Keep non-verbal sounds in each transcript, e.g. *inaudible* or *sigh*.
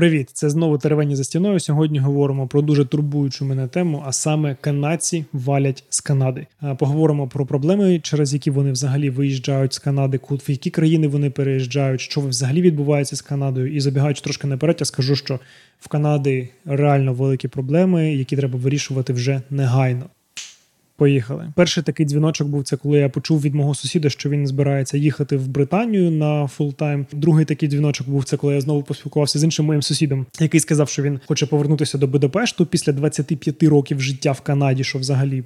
Привіт, це знову теревені за стіною. Сьогодні говоримо про дуже турбуючу мене тему, а саме канадці валять з Канади. Поговоримо про проблеми, через які вони взагалі виїжджають з Канади, в які країни вони переїжджають, що взагалі відбувається з Канадою. І забігаючи трошки наперед, я скажу, що в Канаді реально великі проблеми, які треба вирішувати вже негайно. Поїхали. Перший такий дзвіночок був це, коли я почув від мого сусіда, що він збирається їхати в Британію на full-time. Другий такий дзвіночок був це, коли я знову поспілкувався з іншим моїм сусідом, який сказав, що він хоче повернутися до Будапешту після 25 років життя в Канаді, що взагалі.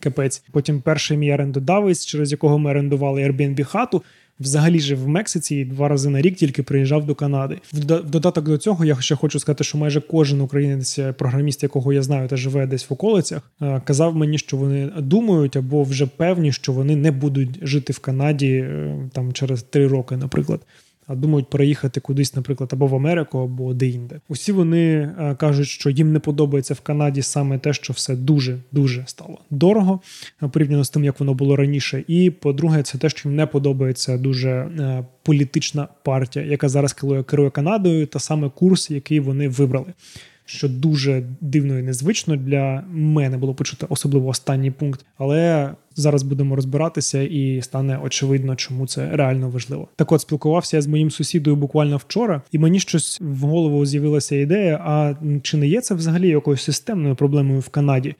Капець. Потім перший мій орендодавець, через якого ми орендували Airbnb хату взагалі жив в Мексиці два рази на рік тільки приїжджав до Канади. В додаток до цього я ще хочу сказати, що майже кожен українець, програміст, якого я знаю, та живе десь в околицях, е, казав мені, що вони думають або вже певні, що вони не будуть жити в Канаді е, там через три роки, наприклад а думають переїхати кудись, наприклад, або в Америку, або де-інде. Усі вони е, кажуть, що їм не подобається в Канаді саме те, що все дуже дуже стало дорого е, порівняно з тим, як воно було раніше. І по-друге, це те, що їм не подобається дуже е, політична партія, яка зараз керує Канадою, та саме курс, який вони вибрали що дуже дивно і незвично для мене було почути, особливо останній пункт. Але зараз будемо розбиратися, і стане очевидно, чому це реально важливо. Так, от спілкувався я з моїм сусідою буквально вчора, і мені щось в голову з'явилася ідея: а чи не є це взагалі якоюсь системною проблемою в Канаді?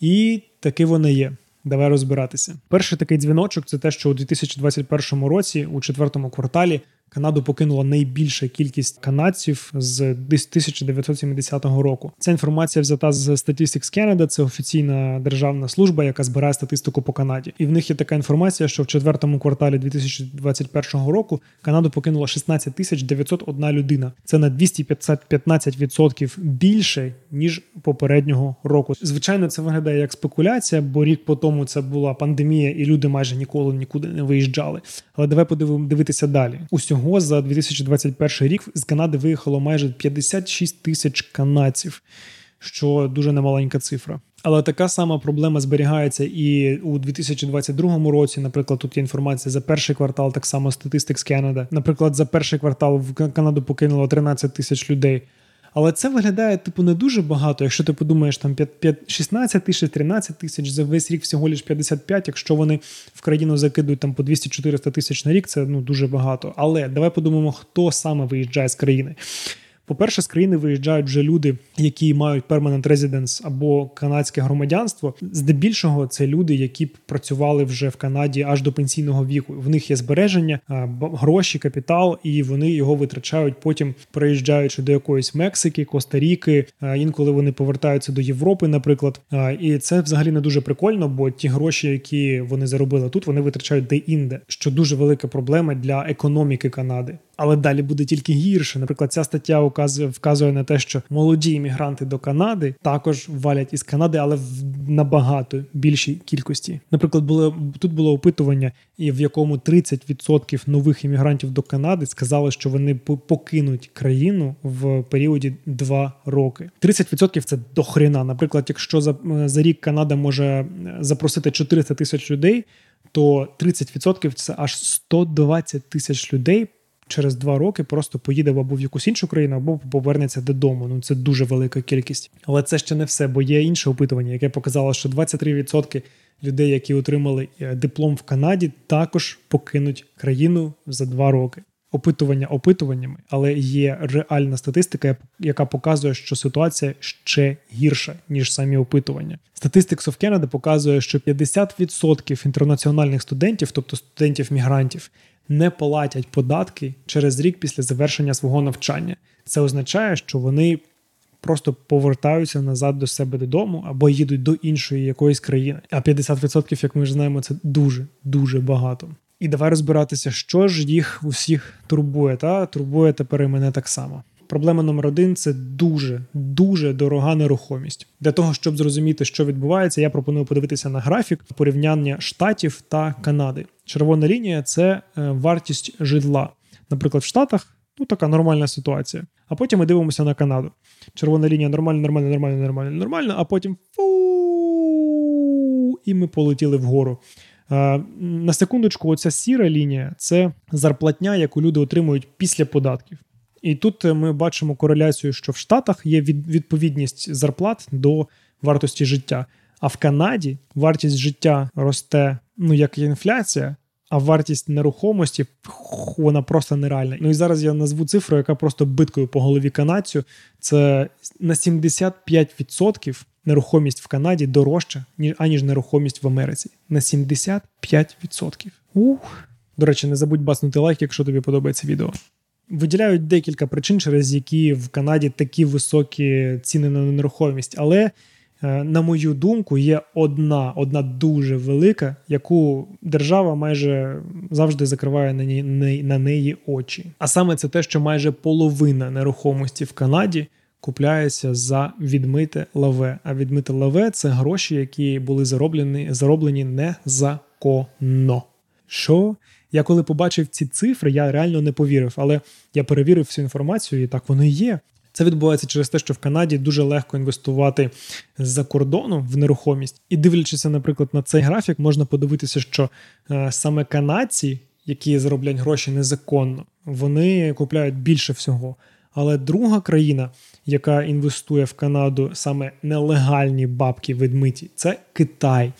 І таки вона є. Давай розбиратися. Перший такий дзвіночок це те, що у 2021 році, у четвертому кварталі, Канаду покинула найбільша кількість канадців з 1970 року. Ця інформація взята з Statistics Canada, це офіційна державна служба, яка збирає статистику по Канаді. І в них є така інформація, що в четвертому кварталі 2021 року Канаду покинула 16 тисяч 901 людина. Це на 215% більше ніж попереднього року. Звичайно, це виглядає як спекуляція, бо рік по тому це була пандемія, і люди майже ніколи нікуди не виїжджали. Але давай подивимо дивитися далі. Усього Всього за 2021 рік з Канади виїхало майже 56 тисяч канадців, що дуже немаленька цифра. Але така сама проблема зберігається і у 2022 році. Наприклад, тут є інформація за перший квартал, так само Statistics Canada. Наприклад, за перший квартал в Канаду покинуло 13 тисяч людей. Але це виглядає типу не дуже багато. Якщо ти подумаєш, там 5, 5, 16 тисяч, 13 тисяч за весь рік всього лиш 55, Якщо вони в країну закидують там по 200-400 тисяч на рік, це ну дуже багато. Але давай подумаємо, хто саме виїжджає з країни. По-перше, з країни виїжджають вже люди, які мають permanent residence або канадське громадянство. Здебільшого це люди, які працювали вже в Канаді аж до пенсійного віку. В них є збереження, гроші, капітал, і вони його витрачають потім, приїжджаючи до якоїсь Мексики, Коста-Ріки. Інколи вони повертаються до Європи, наприклад. І це взагалі не дуже прикольно, бо ті гроші, які вони заробили тут, вони витрачають де-інде, що дуже велика проблема для економіки Канади. Але далі буде тільки гірше. Наприклад, ця стаття указує, вказує на те, що молоді іммігранти до Канади також валять із Канади, але в набагато більшій кількості. Наприклад, було тут було опитування, і в якому 30% нових іммігрантів до Канади сказали, що вони покинуть країну в періоді 2 роки. 30% – це дохрена. Наприклад, якщо за, за рік Канада може запросити 400 тисяч людей. То 30% – це аж 120 тисяч людей через два роки просто поїде або в якусь іншу країну, або повернеться додому. Ну це дуже велика кількість. Але це ще не все, бо є інше опитування, яке показало, що 23% людей, які отримали е, диплом в Канаді, також покинуть країну за два роки. Опитування опитуваннями, але є реальна статистика, яка показує, що ситуація ще гірша ніж самі опитування. Statistics of Canada показує, що 50% інтернаціональних студентів, тобто студентів-мігрантів, не платять податки через рік після завершення свого навчання. Це означає, що вони просто повертаються назад до себе додому або їдуть до іншої якоїсь країни. А 50%, як ми ж знаємо, це дуже дуже багато. І давай розбиратися, що ж їх усіх турбує. Та турбує тепер і мене так само. Проблема номер один це дуже дуже дорога нерухомість. Для того щоб зрозуміти, що відбувається, я пропоную подивитися на графік порівняння штатів та Канади. Червона лінія це е, вартість житла. Наприклад, в Штатах ну така нормальна ситуація. А потім ми дивимося на Канаду. Червона лінія нормально, нормально, нормально, нормально, нормально, а потім фу, і ми полетіли вгору. Е, на секундочку, оця сіра лінія це зарплатня, яку люди отримують після податків. І тут ми бачимо кореляцію, що в Штатах є відповідність зарплат до вартості життя. А в Канаді вартість життя росте, ну як інфляція, а вартість нерухомості вона просто нереальна. Ну і зараз я назву цифру, яка просто биткою по голові канадцю. Це на 75% нерухомість в Канаді дорожча, ніж аніж нерухомість в Америці. На 75%. Ух. До речі, не забудь баснути лайк, якщо тобі подобається відео. Виділяють декілька причин, через які в Канаді такі високі ціни на нерухомість, але Е, на мою думку, є одна, одна дуже велика, яку держава майже завжди закриває на неї, на неї очі. А саме це те, що майже половина нерухомості в Канаді. Купляється за відмите лаве. А відмите лаве це гроші, які були зароблені зароблені незаконно. Що? Я коли побачив ці цифри, я реально не повірив, але я перевірив всю інформацію, і так воно і є. Це відбувається через те, що в Канаді дуже легко інвестувати з-за кордону в нерухомість. І дивлячись, наприклад, на цей графік, можна подивитися, що е, саме канадці, які заробляють гроші незаконно, вони купляють більше всього. Але друга країна, яка інвестує в Канаду саме нелегальні бабки відмиті, це Китай.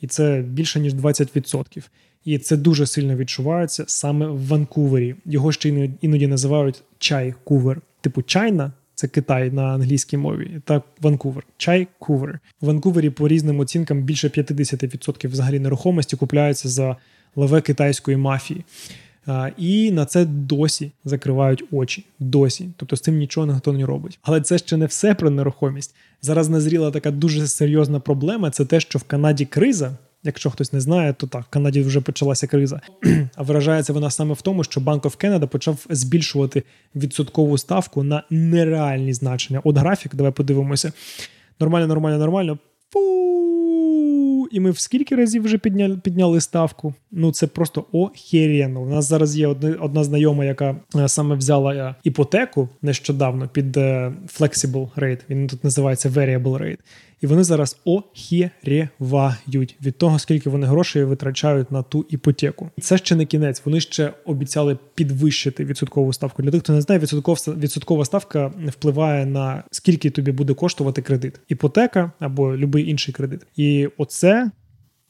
І це більше ніж 20%. І це дуже сильно відчувається саме в Ванкувері. Його ще іноді називають чай-кувер. Типу чайна це Китай на англійській мові, та Ванкувер. Чай Кувер. В Ванкувері по різним оцінкам більше 50% взагалі нерухомості купляються за лаве китайської мафії. І на це досі закривають очі. Досі. Тобто з цим нічого ніхто не робить. Але це ще не все про нерухомість. Зараз назріла така дуже серйозна проблема. Це те, що в Канаді криза. Якщо хтось не знає, то так в Канаді вже почалася криза. *clears throat* А виражається вона саме в тому, що Bank of Canada почав збільшувати відсоткову ставку на нереальні значення. От графік, давай подивимося. Нормально, нормально, нормально. Фу! І ми в скільки разів вже підняли підняли ставку? Ну це просто охеренно. У нас зараз є одна, одна знайома, яка е, саме взяла е, іпотеку нещодавно під е, flexible rate. Він тут називається variable rate. І вони зараз охірєвають від того, скільки вони грошей витрачають на ту іпотеку. І це ще не кінець. Вони ще обіцяли підвищити відсоткову ставку. Для тих, хто не знає, відсоткова ставка впливає на скільки тобі буде коштувати кредит, іпотека або будь-який інший кредит. І оце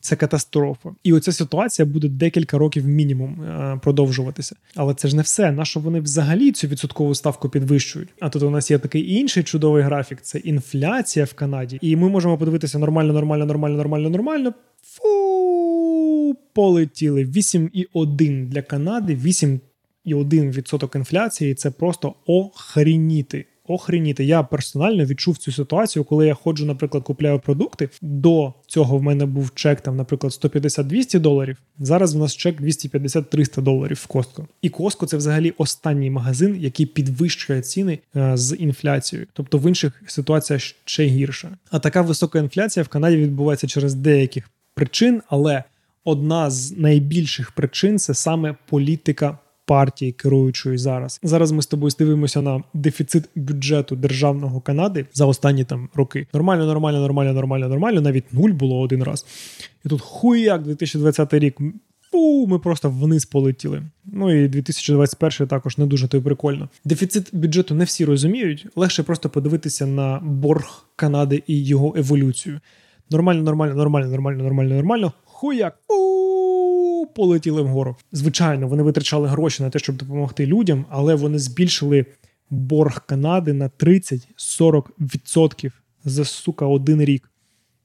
це катастрофа. І оця ситуація буде декілька років мінімум е, продовжуватися. Але це ж не все. На вони взагалі цю відсоткову ставку підвищують? А тут у нас є такий інший чудовий графік: це інфляція в Канаді. І ми можемо подивитися нормально, нормально, нормально, нормально, нормально. Фу, полетіли 8,1 для Канади, 8,1% інфляції. Це просто охреніти охреніти. Я персонально відчув цю ситуацію, коли я ходжу, наприклад, купляю продукти. До цього в мене був чек, там, наприклад, 150-200 доларів. Зараз в нас чек 250-300 доларів в Костко. І Костко це взагалі останній магазин, який підвищує ціни е, з інфляцією. Тобто в інших ситуаціях ще гірше. А така висока інфляція в Канаді відбувається через деяких причин, але одна з найбільших причин це саме політика партії керуючої зараз. Зараз ми з тобою дивимося на дефіцит бюджету державного Канади за останні там роки. Нормально, нормально, нормально, нормально, нормально. Навіть нуль було один раз. І тут хуяк 2020 рік. Фу, ми просто вниз полетіли. Ну і 2021 також не дуже то й прикольно. Дефіцит бюджету не всі розуміють. Легше просто подивитися на борг Канади і його еволюцію. Нормально, нормально, нормально, нормально, нормально, нормально. Хуяк. Фу полетіли вгору. Звичайно, вони витрачали гроші на те, щоб допомогти людям, але вони збільшили борг Канади на 30-40% за сука один рік.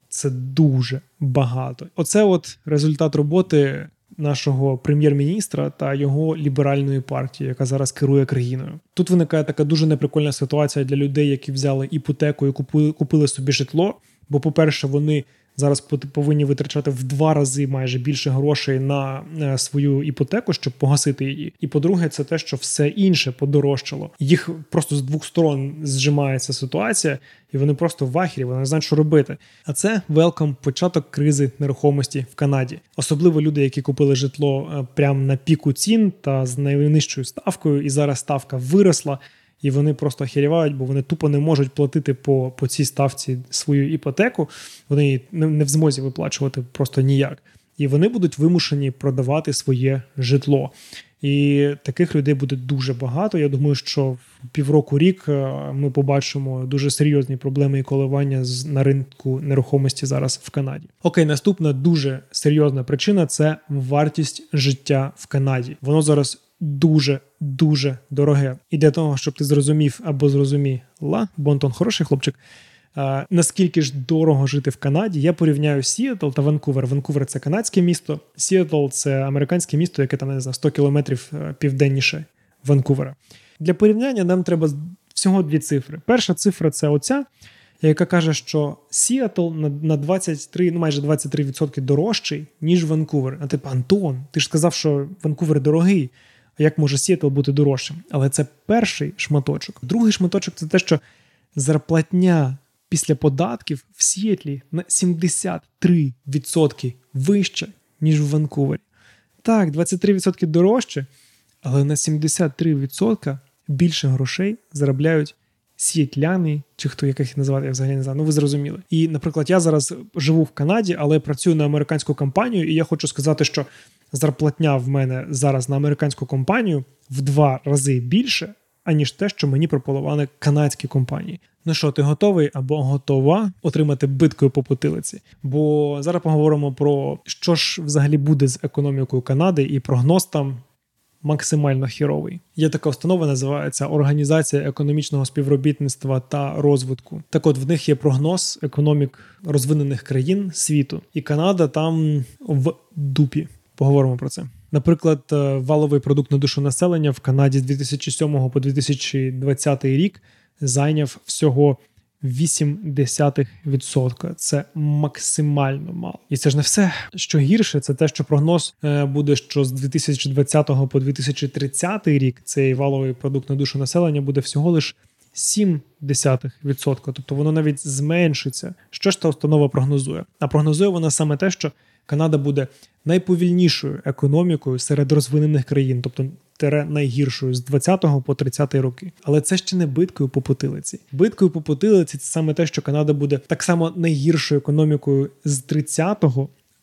Це дуже багато. Оце от результат роботи нашого прем'єр-міністра та його ліберальної партії, яка зараз керує країною. Тут виникає така дуже неприкольна ситуація для людей, які взяли іпотеку і купили, собі житло. Бо, по-перше, вони зараз повинні витрачати в два рази майже більше грошей на е, свою іпотеку, щоб погасити її. І по-друге, це те, що все інше подорожчало. Їх просто з двох сторон зжимається ситуація, і вони просто в ахірі, вони не знають, що робити. А це велком початок кризи нерухомості в Канаді, особливо люди, які купили житло е, прямо на піку цін та з найнижчою ставкою, і зараз ставка виросла і вони просто херівають, бо вони тупо не можуть платити по по цій ставці свою іпотеку. Вони не, не в змозі виплачувати просто ніяк. І вони будуть вимушені продавати своє житло. І таких людей буде дуже багато. Я думаю, що в півроку рік е, ми побачимо дуже серйозні проблеми і коливання на ринку нерухомості зараз в Канаді. Окей, наступна дуже серйозна причина це вартість життя в Канаді. Воно зараз дуже дуже дороге. І для того, щоб ти зрозумів або зрозуміла, Бонтон хороший хлопчик. А, наскільки ж дорого жити в Канаді, я порівняю Сіетл та Ванкувер. Ванкувер це канадське місто, Сіетл це американське місто, яке там не знаю, 100 кілометрів е, південніше Ванкувера. Для порівняння нам треба всього дві цифри. Перша цифра це оця, яка каже, що Сіетл на 23, ну майже 23% дорожчий, ніж Ванкувер. А типу, Антон, ти ж сказав, що Ванкувер дорогий. Як може Сіетл бути дорожчим? Але це перший шматочок. Другий шматочок це те, що зарплатня після податків в Сіетлі на 73% вища, ніж в Ванкувері. Так, 23% дорожче, але на 73% більше грошей заробляють сіетляни, чи хто як їх називати, я взагалі не знаю. Ну ви зрозуміли. І, наприклад, я зараз живу в Канаді, але працюю на американську компанію, і я хочу сказати, що зарплатня в мене зараз на американську компанію в два рази більше, аніж те, що мені пропонували канадські компанії. Ну що, ти готовий або готова отримати биткою по потилиці? Бо зараз поговоримо про що ж взагалі буде з економікою Канади, і прогноз там максимально хіровий. Є така установа, називається Організація економічного співробітництва та розвитку. Так, от в них є прогноз економік розвинених країн світу, і Канада там в дупі. Поговоримо про це. Наприклад, е, валовий продукт на душу населення в Канаді з 2007 по 2020 рік зайняв всього 0,8%. Це максимально мало. І це ж не все. Що гірше, це те, що прогноз е, буде, що з 2020 по 2030 рік цей валовий продукт на душу населення буде всього лиш 0,7%. Тобто воно навіть зменшиться. Що ж та установа прогнозує? А прогнозує вона саме те, що Канада буде найповільнішою економікою серед розвинених країн, тобто найгіршою з 20 по 30 роки. Але це ще не биткою по потилиці. Биткою по потилиці це саме те, що Канада буде так само найгіршою економікою з 30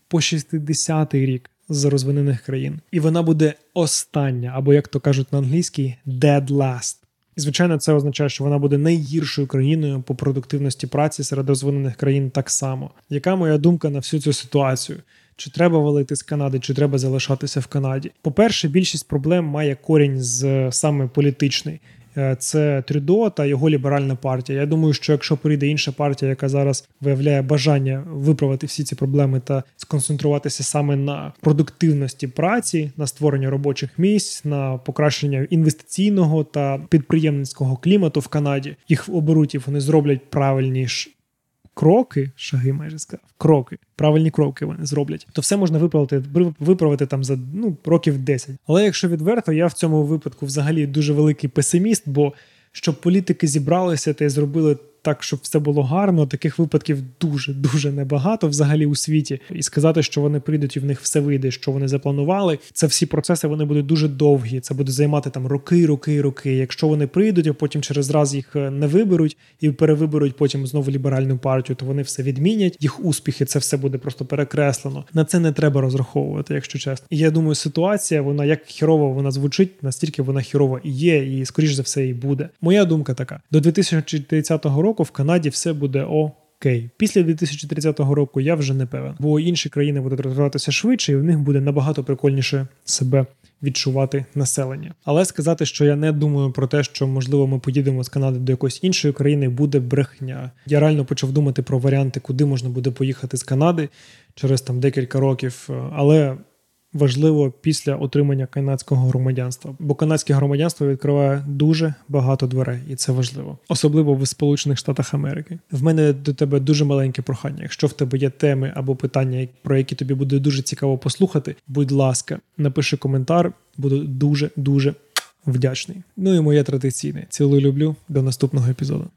по 60 рік. З розвинених країн, і вона буде остання, або як то кажуть на англійській, dead last. І звичайно, це означає, що вона буде найгіршою країною по продуктивності праці серед розвинених країн так само. Яка моя думка на всю цю ситуацію? Чи треба валити з Канади, чи треба залишатися в Канаді? По-перше, більшість проблем має корінь з саме політичний. Е, це Трюдо та його ліберальна партія. Я думаю, що якщо прийде інша партія, яка зараз виявляє бажання виправити всі ці проблеми та сконцентруватися саме на продуктивності праці, на створення робочих місць, на покращення інвестиційного та підприємницького клімату в Канаді, їх оберуть і вони зроблять правильні кроки, шаги майже сказав, кроки, правильні кроки вони зроблять, то все можна виправити виправити там за ну років 10. Але якщо відверто, я в цьому випадку взагалі дуже великий песиміст, бо щоб політики зібралися та зробили так, щоб все було гарно. Таких випадків дуже дуже небагато взагалі у світі. І сказати, що вони прийдуть і в них все вийде, що вони запланували. Це всі процеси вони будуть дуже довгі. Це буде займати там роки, роки, роки. Якщо вони прийдуть, а потім через раз їх е, не виберуть і перевиберуть потім знову ліберальну партію, то вони все відмінять. Їх успіхи, це все буде просто перекреслено. На це не треба розраховувати, якщо чесно. І я думаю, ситуація вона як хірово вона звучить, настільки вона хірова і є, і скоріш за все і буде. Моя думка така: до 2030 року року в Канаді все буде окей. Після 2030 року я вже не певен, бо інші країни будуть розвиватися швидше, і в них буде набагато прикольніше себе. Відчувати населення, але сказати, що я не думаю про те, що можливо ми поїдемо з Канади до якоїсь іншої країни, буде брехня. Я реально почав думати про варіанти, куди можна буде поїхати з Канади через там декілька років. Але важливо після отримання канадського громадянства, бо канадське громадянство відкриває дуже багато дверей, і це важливо, особливо в Сполучених Штатах Америки. В мене до тебе дуже маленьке прохання. Якщо в тебе є теми або питання, про які тобі буде дуже цікаво послухати, будь ласка, напиши коментар, буду дуже дуже вдячний. Ну і моє традиційне цілую люблю до наступного епізоду.